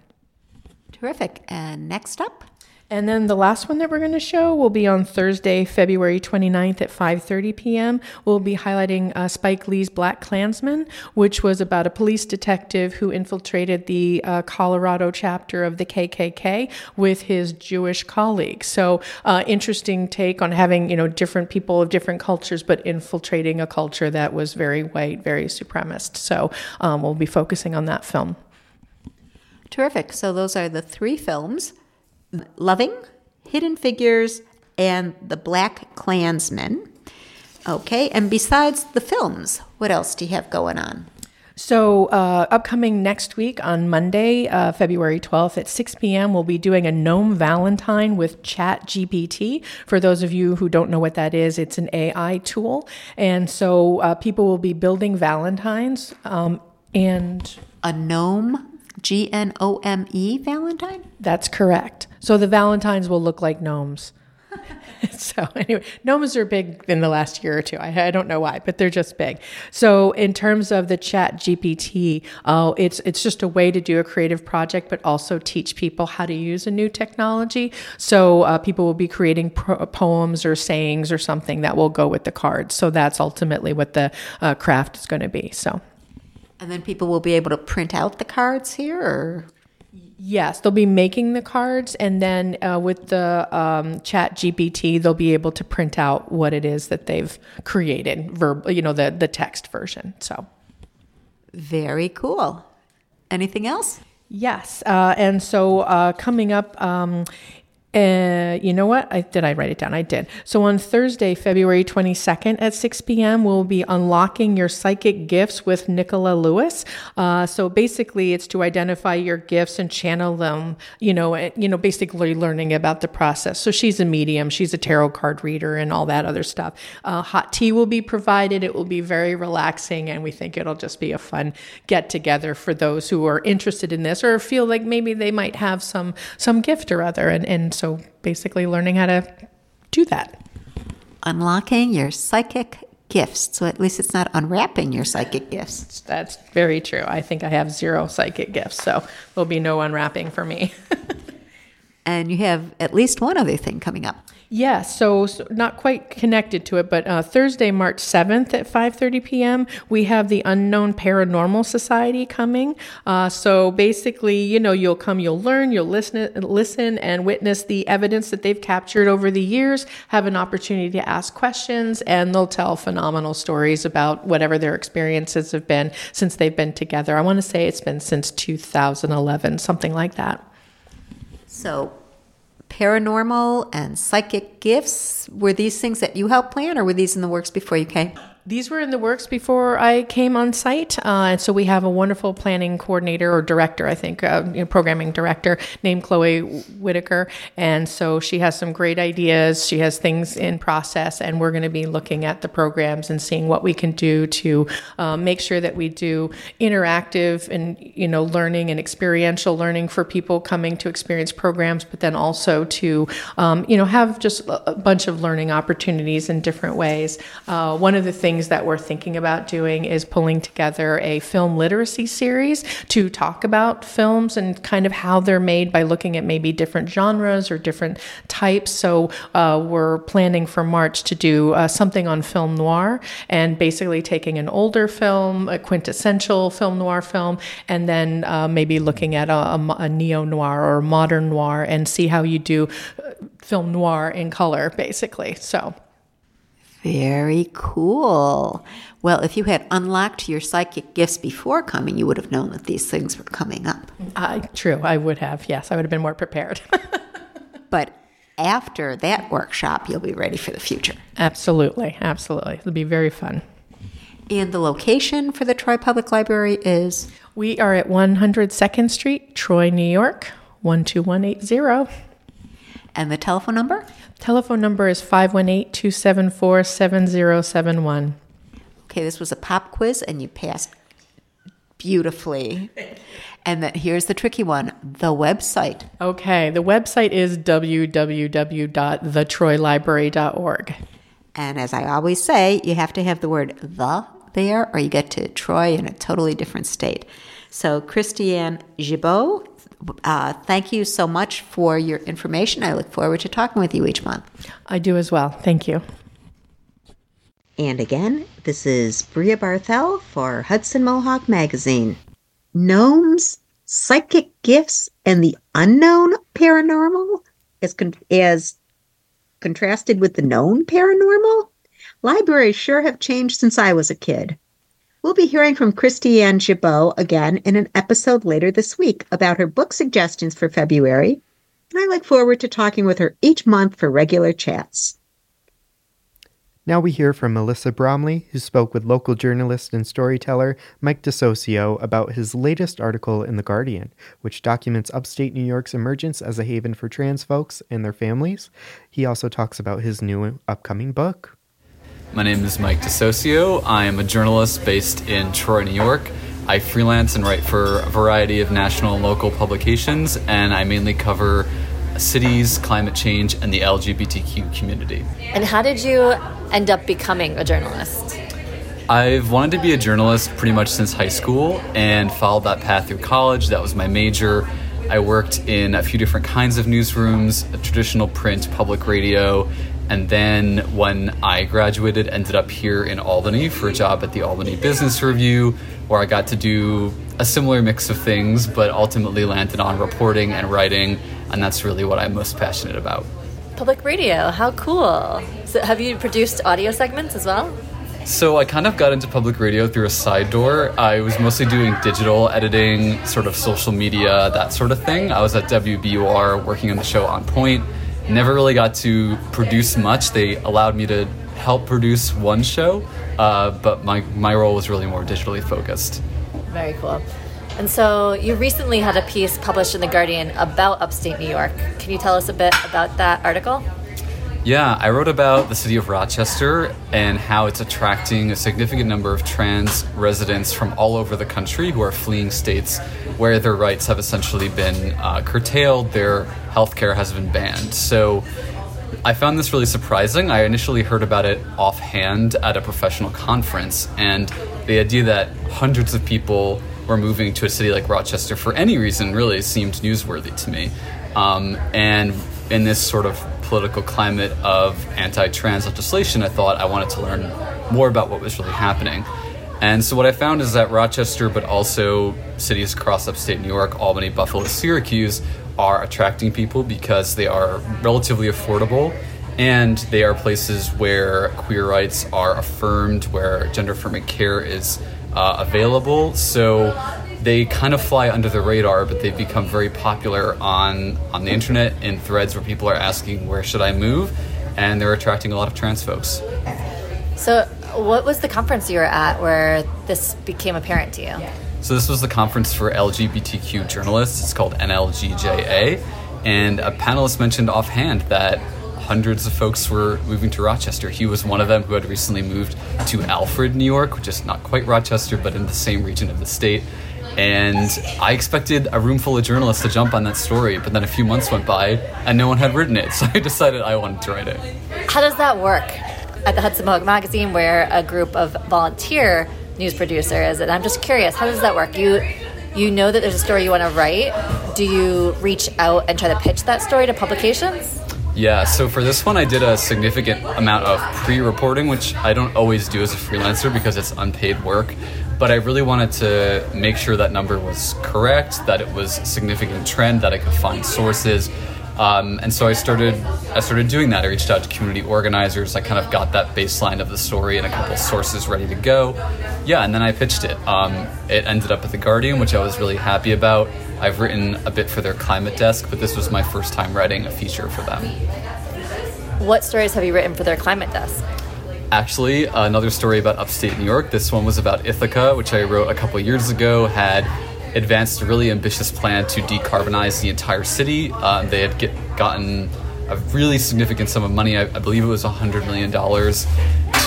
Terrific. And next up?
And then the last one that we're going to show will be on Thursday, February 29th at 5:30 p.m. We'll be highlighting uh, Spike Lee's Black Klansman, which was about a police detective who infiltrated the uh, Colorado chapter of the KKK with his Jewish colleagues. So, uh, interesting take on having you know different people of different cultures, but infiltrating a culture that was very white, very supremacist. So, um, we'll be focusing on that film.
Terrific. So those are the three films Loving, Hidden Figures, and The Black Klansman. Okay, and besides the films, what else do you have going on?
So, uh, upcoming next week on Monday, uh, February 12th at 6 p.m., we'll be doing a Gnome Valentine with Chat GPT. For those of you who don't know what that is, it's an AI tool. And so, uh, people will be building Valentines um, and.
A gnome G N O M E Valentine?
That's correct. So the Valentines will look like gnomes. so anyway, gnomes are big in the last year or two. I, I, don't know why, but they're just big. So in terms of the Chat GPT, uh, it's it's just a way to do a creative project, but also teach people how to use a new technology. So uh, people will be creating pro- poems or sayings or something that will go with the cards. So that's ultimately what the uh, craft is going to be. So.
And then people will be able to print out the cards here, or
Yes, they'll be making the cards, and then uh, with the um, Chat GPT, they'll be able to print out what it is that they've created, verb, you know, the the text version. So,
very cool. Anything else?
Yes, uh, and so uh, coming up um, uh, you know what? I did I write it down? I did. So on Thursday, February 22nd at 6 p.m., we'll be unlocking your psychic gifts with Nicola Lewis. Uh, so basically, it's to identify your gifts and channel them. You know, you know, basically learning about the process. So she's a medium, she's a tarot card reader, and all that other stuff. Uh, hot tea will be provided. It will be very relaxing, and we think it'll just be a fun get together for those who are interested in this or feel like maybe they might have some some gift or other, and and so so basically, learning how to do that.
Unlocking your psychic gifts. So at least it's not unwrapping your psychic gifts.
That's very true. I think I have zero psychic gifts, so there'll be no unwrapping for me.
and you have at least one other thing coming up.
Yeah, so, so, not quite connected to it, but uh, Thursday, March 7th at 5.30 p.m., we have the Unknown Paranormal Society coming. Uh, so basically, you know, you'll come, you'll learn, you'll listen, listen and witness the evidence that they've captured over the years, have an opportunity to ask questions, and they'll tell phenomenal stories about whatever their experiences have been since they've been together. I want to say it's been since 2011, something like that.
So paranormal and psychic gifts. Were these things that you helped plan, or were these in the works before you came?
These were in the works before I came on site. Uh, and so we have a wonderful planning coordinator or director, I think, uh, you know, programming director named Chloe Whitaker. And so she has some great ideas. She has things in process, and we're going to be looking at the programs and seeing what we can do to uh, make sure that we do interactive and, you know, learning and experiential learning for people coming to experience programs, but then also to, um, you know, have just a bunch of learning opportunities in different ways. Uh, one of the things things that we're thinking about doing is pulling together a film literacy series to talk about films and kind of how they're made by looking at maybe different genres or different types. So uh, we're planning for March to do uh, something on film noir and basically taking an older film, a quintessential film noir film, and then uh, maybe looking at a, a, a neo noir or modern noir and see how you do uh, film noir in color, basically. So.
Very cool. Well, if you had unlocked your psychic gifts before coming, you would have known that these things were coming up.
Uh, true, I would have. Yes, I would have been more prepared.
but after that workshop, you'll be ready for the future.
Absolutely, absolutely. It'll be very fun.
And the location for the Troy Public Library is?
We are at 102nd Street, Troy, New York, 12180.
And the telephone number?
Telephone number is 518 274 7071.
Okay, this was a pop quiz and you passed beautifully. And then here's the tricky one the website.
Okay, the website is www.thetroylibrary.org.
And as I always say, you have to have the word the there, or you get to Troy in a totally different state. So, Christiann Gibeau, uh, thank you so much for your information. I look forward to talking with you each month.
I do as well. Thank you.
And again, this is Bria Barthel for Hudson Mohawk Magazine. Gnomes, psychic gifts, and the unknown paranormal as, con- as contrasted with the known paranormal? Libraries sure have changed since I was a kid. We'll be hearing from Christiann Gibeau again in an episode later this week about her book suggestions for February, and I look forward to talking with her each month for regular chats.
Now we hear from Melissa Bromley, who spoke with local journalist and storyteller Mike De Socio about his latest article in The Guardian, which documents upstate New York's emergence as a haven for trans folks and their families. He also talks about his new upcoming book.
My name is Mike De Socio. I am a journalist based in Troy, New York. I freelance and write for a variety of national and local publications, and I mainly cover cities, climate change, and the LGBTQ community.
And how did you end up becoming a journalist?
I've wanted to be a journalist pretty much since high school and followed that path through college. That was my major. I worked in a few different kinds of newsrooms, traditional print, public radio, and then when I graduated, ended up here in Albany for a job at the Albany Business Review, where I got to do a similar mix of things, but ultimately landed on reporting and writing, and that's really what I'm most passionate about.
Public radio, how cool. So have you produced audio segments as well?
So I kind of got into public radio through a side door. I was mostly doing digital editing, sort of social media, that sort of thing. I was at WBUR working on the show On Point. Never really got to produce much. They allowed me to help produce one show, uh, but my, my role was really more digitally focused.
Very cool. And so you recently had a piece published in The Guardian about upstate New York. Can you tell us a bit about that article?
Yeah, I wrote about the city of Rochester and how it's attracting a significant number of trans residents from all over the country who are fleeing states where their rights have essentially been uh, curtailed, their health care has been banned. So I found this really surprising. I initially heard about it offhand at a professional conference, and the idea that hundreds of people were moving to a city like Rochester for any reason really seemed newsworthy to me. Um, and in this sort of political climate of anti trans legislation, I thought I wanted to learn more about what was really happening. And so, what I found is that Rochester, but also cities across upstate New York, Albany, Buffalo, Syracuse, are attracting people because they are relatively affordable and they are places where queer rights are affirmed, where gender affirming care is uh, available. So, they kind of fly under the radar, but they've become very popular on on the internet in threads where people are asking where should I move, and they're attracting a lot of trans folks.
So, what was the conference you were at where this became apparent to you?
So this was the conference for LGBTQ journalists. It's called NLGJA, and a panelist mentioned offhand that hundreds of folks were moving to Rochester. He was one of them who had recently moved to Alfred, New York, which is not quite Rochester, but in the same region of the state. And I expected a room full of journalists to jump on that story, but then a few months went by and no one had written it, so I decided I wanted to write it.
How does that work at the Hudson Mohawk Magazine, where a group of volunteer news producers? And I'm just curious, how does that work? You you know that there's a story you want to write. Do you reach out and try to pitch that story to publications?
Yeah, so for this one, I did a significant amount of pre reporting, which I don't always do as a freelancer because it's unpaid work. But I really wanted to make sure that number was correct, that it was a significant trend, that I could find sources. Um, and so I started I started doing that. I reached out to community organizers. I kind of got that baseline of the story and a couple sources ready to go. Yeah, and then I pitched it. Um, it ended up at the Guardian, which I was really happy about. I've written a bit for their climate desk, but this was my first time writing a feature for them.
What stories have you written for their climate desk?
Actually, another story about upstate New York. This one was about Ithaca, which I wrote a couple years ago. Had advanced a really ambitious plan to decarbonize the entire city. Uh, they had get, gotten a really significant sum of money. I, I believe it was $100 million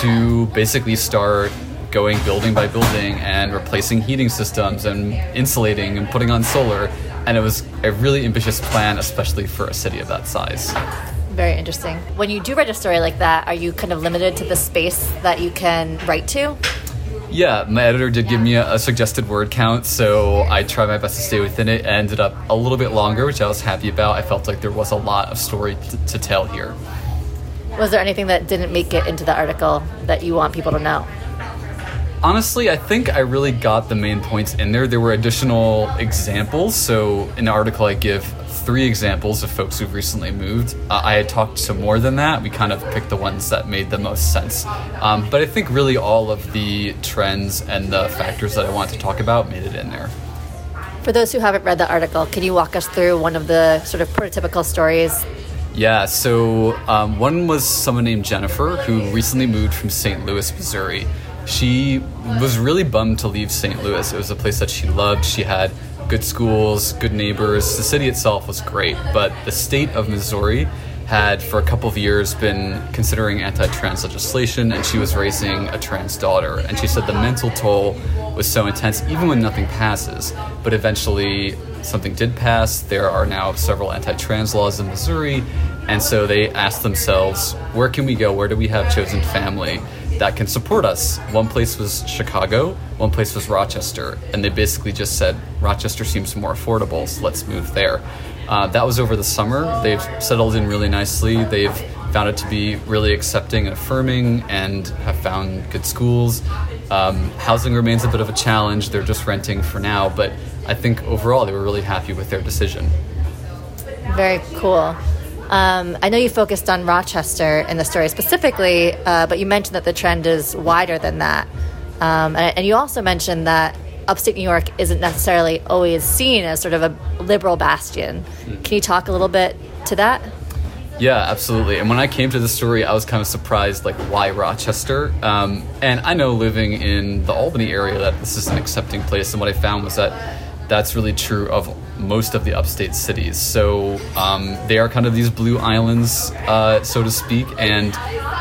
to basically start going building by building and replacing heating systems and insulating and putting on solar. And it was a really ambitious plan, especially for a city of that size.
Very interesting. When you do write a story like that, are you kind of limited to the space that you can write to?
Yeah, my editor did give me a, a, suggested word count, so I tried my best to stay within it. It ended up a little bit longer, which I was happy about. I felt like there was a lot of story t- to tell here.
Was there anything that didn't make it into the article that you want people to know?
Honestly, I think I really got the main points in there. There were additional examples. So in the article, I give three examples of folks who've recently moved. Uh, I had talked to more than that. We kind of picked the ones that made the most sense. Um, but I think really all of the trends and the factors that I want to talk about made it in there.
For those who haven't read the article, can you walk us through one of the sort of prototypical stories
yeah, so um, one was someone named Jennifer who recently moved from St. Louis, Missouri. She was really bummed to leave St. Louis. It was a place that she loved. She had good schools, good neighbors. The city itself was great, but the state of Missouri had for a couple of years been considering anti-trans legislation and she was raising a trans daughter. And she said the mental toll was so intense even when nothing passes. But eventually something did pass. There are now several anti-trans laws in missouri and so they asked themselves where can we go? Where do we have chosen family that can support us. One place was Chicago, one place was Rochester, and they basically just said Rochester seems more affordable, so let's move there. Uh, that was over the summer. They've settled in really nicely. They've found it to be really accepting and affirming, and have found good schools. Um, housing remains a bit of a challenge. They're just renting for now, but I think overall they were really happy with their decision.
Very cool. Um, I know you focused on Rochester in the story specifically, uh, but you mentioned that the trend is wider than that. Um, and, and, you also mentioned that upstate New York isn't necessarily always seen as sort of a liberal bastion. Can you talk a little bit to that?
Yeah, absolutely. And when I came to the story, I was kind of surprised, like, why Rochester? Um, and I know living in the Albany area that this is an accepting place. And what I found was that that's really true of most of the upstate cities. So um, they are kind of these blue islands, uh, so to speak. And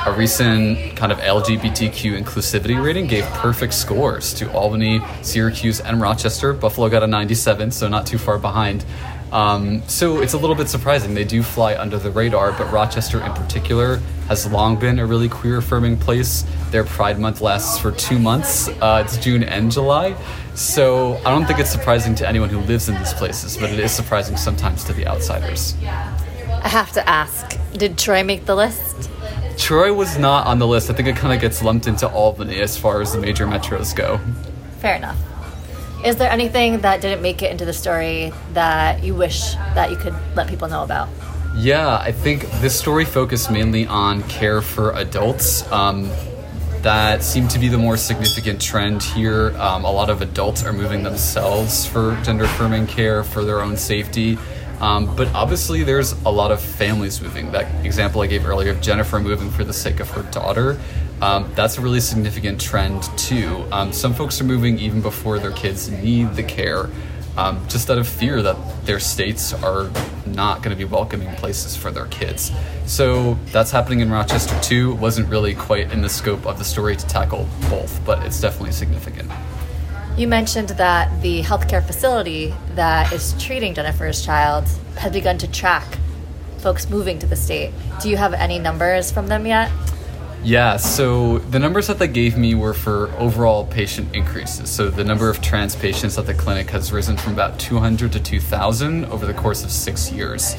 a recent kind of LGBTQ inclusivity rating gave perfect scores to Albany, Syracuse, and Rochester. Buffalo got a 97, so not too far behind. Um, so it's a little bit surprising. They do fly under the radar, but Rochester in particular has long been a really queer affirming place. Their Pride Month lasts for two months. Uh, it's June and July. So I don't think it's surprising to anyone who lives in these places, but it is surprising sometimes to the outsiders.
I have to ask did Troy make the list?
Troy was not on the list. I think it kind of gets lumped into Albany as far as the major metros go.
Fair enough. Is there anything that didn't make it into the story that you wish that you could let people know about?
Yeah, I think this story focused mainly on care for adults. Um, that seemed to be the more significant trend here. Um, a lot of adults are moving themselves for gender affirming care for their own safety. Um, but obviously, there's a lot of families moving. That example I gave earlier of Jennifer moving for the sake of her daughter, um, that's a really significant trend too. Um, some folks are moving even before their kids need the care um, just out of fear that their states are not going to be welcoming places for their kids. So that's happening in Rochester too. It wasn't really quite in the scope of the story to tackle both, but it's definitely significant.
You mentioned that the healthcare facility that is treating Jennifer's child has begun to track folks moving to the state. Do you have any numbers from them yet?
Yeah, so the numbers that they gave me were for overall patient increases. So the number of trans patients at the clinic has risen from about 200 to 2,000 over the course of six years.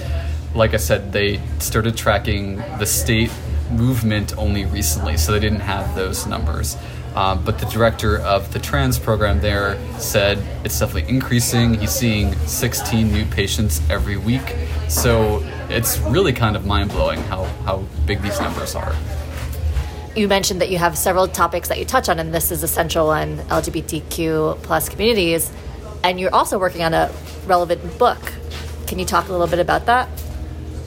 Like I said, they started tracking the state movement only recently, so they didn't have those numbers. Um, but the director of the trans program there said it's definitely increasing. He's seeing 16 new patients every week. So it's really kind of mind blowing how, how big these numbers are.
You mentioned that you have several topics that you touch on, and this is essential on LGBTQ plus communities. And you're also working on a relevant book. Can you talk a little bit about that?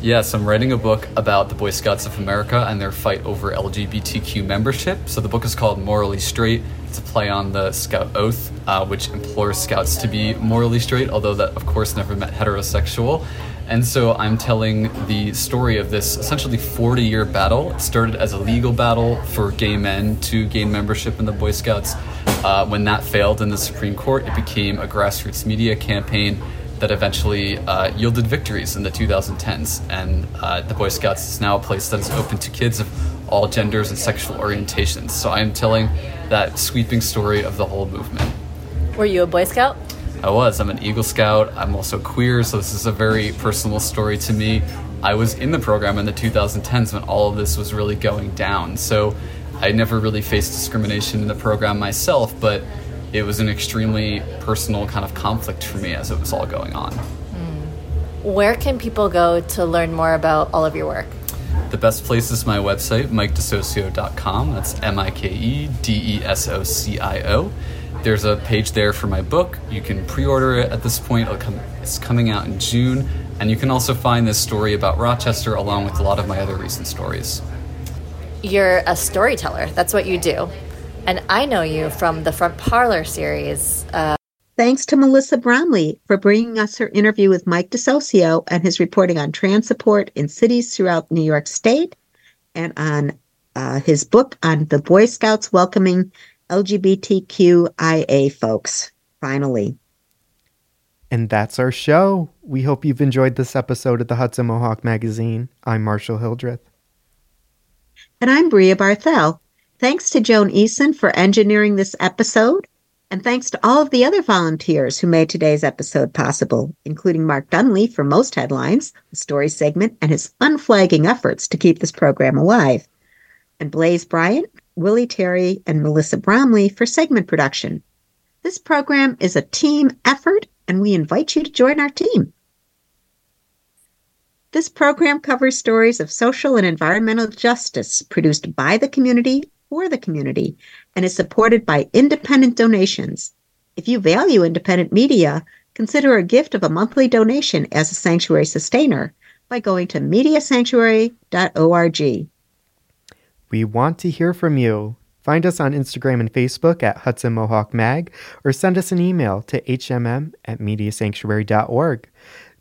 Yes, I'm writing a book about the Boy Scouts of America and their fight over LGBTQ membership. So the book is called Morally Straight. It's a play on the Scout Oath, uh, which implores Scouts to be morally straight, although that, of course, never meant heterosexual. And so I'm telling the story of this essentially 40 year battle. It started as a legal battle for gay men to gain membership in the Boy Scouts. Uh, when that failed in the Supreme Court, it became a grassroots media campaign that eventually uh, yielded victories in the 2010s. And uh, the Boy Scouts is now a place that is open to kids of all genders and sexual orientations. So I am telling that sweeping story of the whole movement.
Were you a Boy Scout?
I was. I'm an Eagle Scout. I'm also queer, so this is a very personal story to me. I was in the program in the 2010s when all of this was really going down. So I never really faced discrimination in the program myself, but it was an extremely personal kind of conflict for me as it was all going on. Hmm.
Where can people go to learn more about all of your work?
The best place is my website, mikedesocio.com. That's M I K E D E S O C I O. There's a page there for my book. You can pre order it at this point. It'll come, it's coming out in June. And you can also find this story about Rochester along with a lot of my other recent stories.
You're a storyteller. That's what you do. And I know you from the Front Parlor series. Uh,
Thanks to Melissa Bromley for bringing us her interview with Mike De Socio and his reporting on trans support in cities throughout New York State and on uh, his book on the Boy Scouts welcoming LGBTQIA folks. Finally.
And that's our show. We hope you've enjoyed this episode of the Hudson Mohawk Magazine. I'm Marshall Hildreth.
And I'm Bria Barthel. Thanks to Joan Eason for engineering this episode. And thanks to all of the other volunteers who made today's episode possible, including Mark Dunlea for most headlines, the story segment, and his unflagging efforts to keep this program alive. And Blaise Bryant, Willie Terry, and Melissa Bromley for segment production. This program is a team effort, and we invite you to join our team. This program covers stories of social and environmental justice produced by the community for the community and is supported by independent donations. If you value independent media, consider a gift of a monthly donation as a sanctuary sustainer by going to mediasanctuary.org.
We want to hear from you. Find us on Instagram and Facebook at Hudson Mohawk Mag or send us an email to hmm at mediasanctuary.org.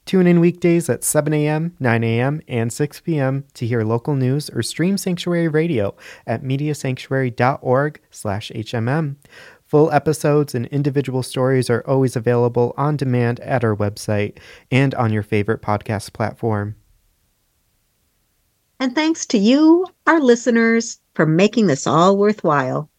Tune in weekdays at 7 a.m., 9 a.m., and 6 p.m. to hear local news or stream Sanctuary Radio at mediasanctuary.org slash HMM. Full episodes and individual stories are always available on demand at our website and on your favorite podcast platform.
And thanks to you, our listeners, for making this all worthwhile.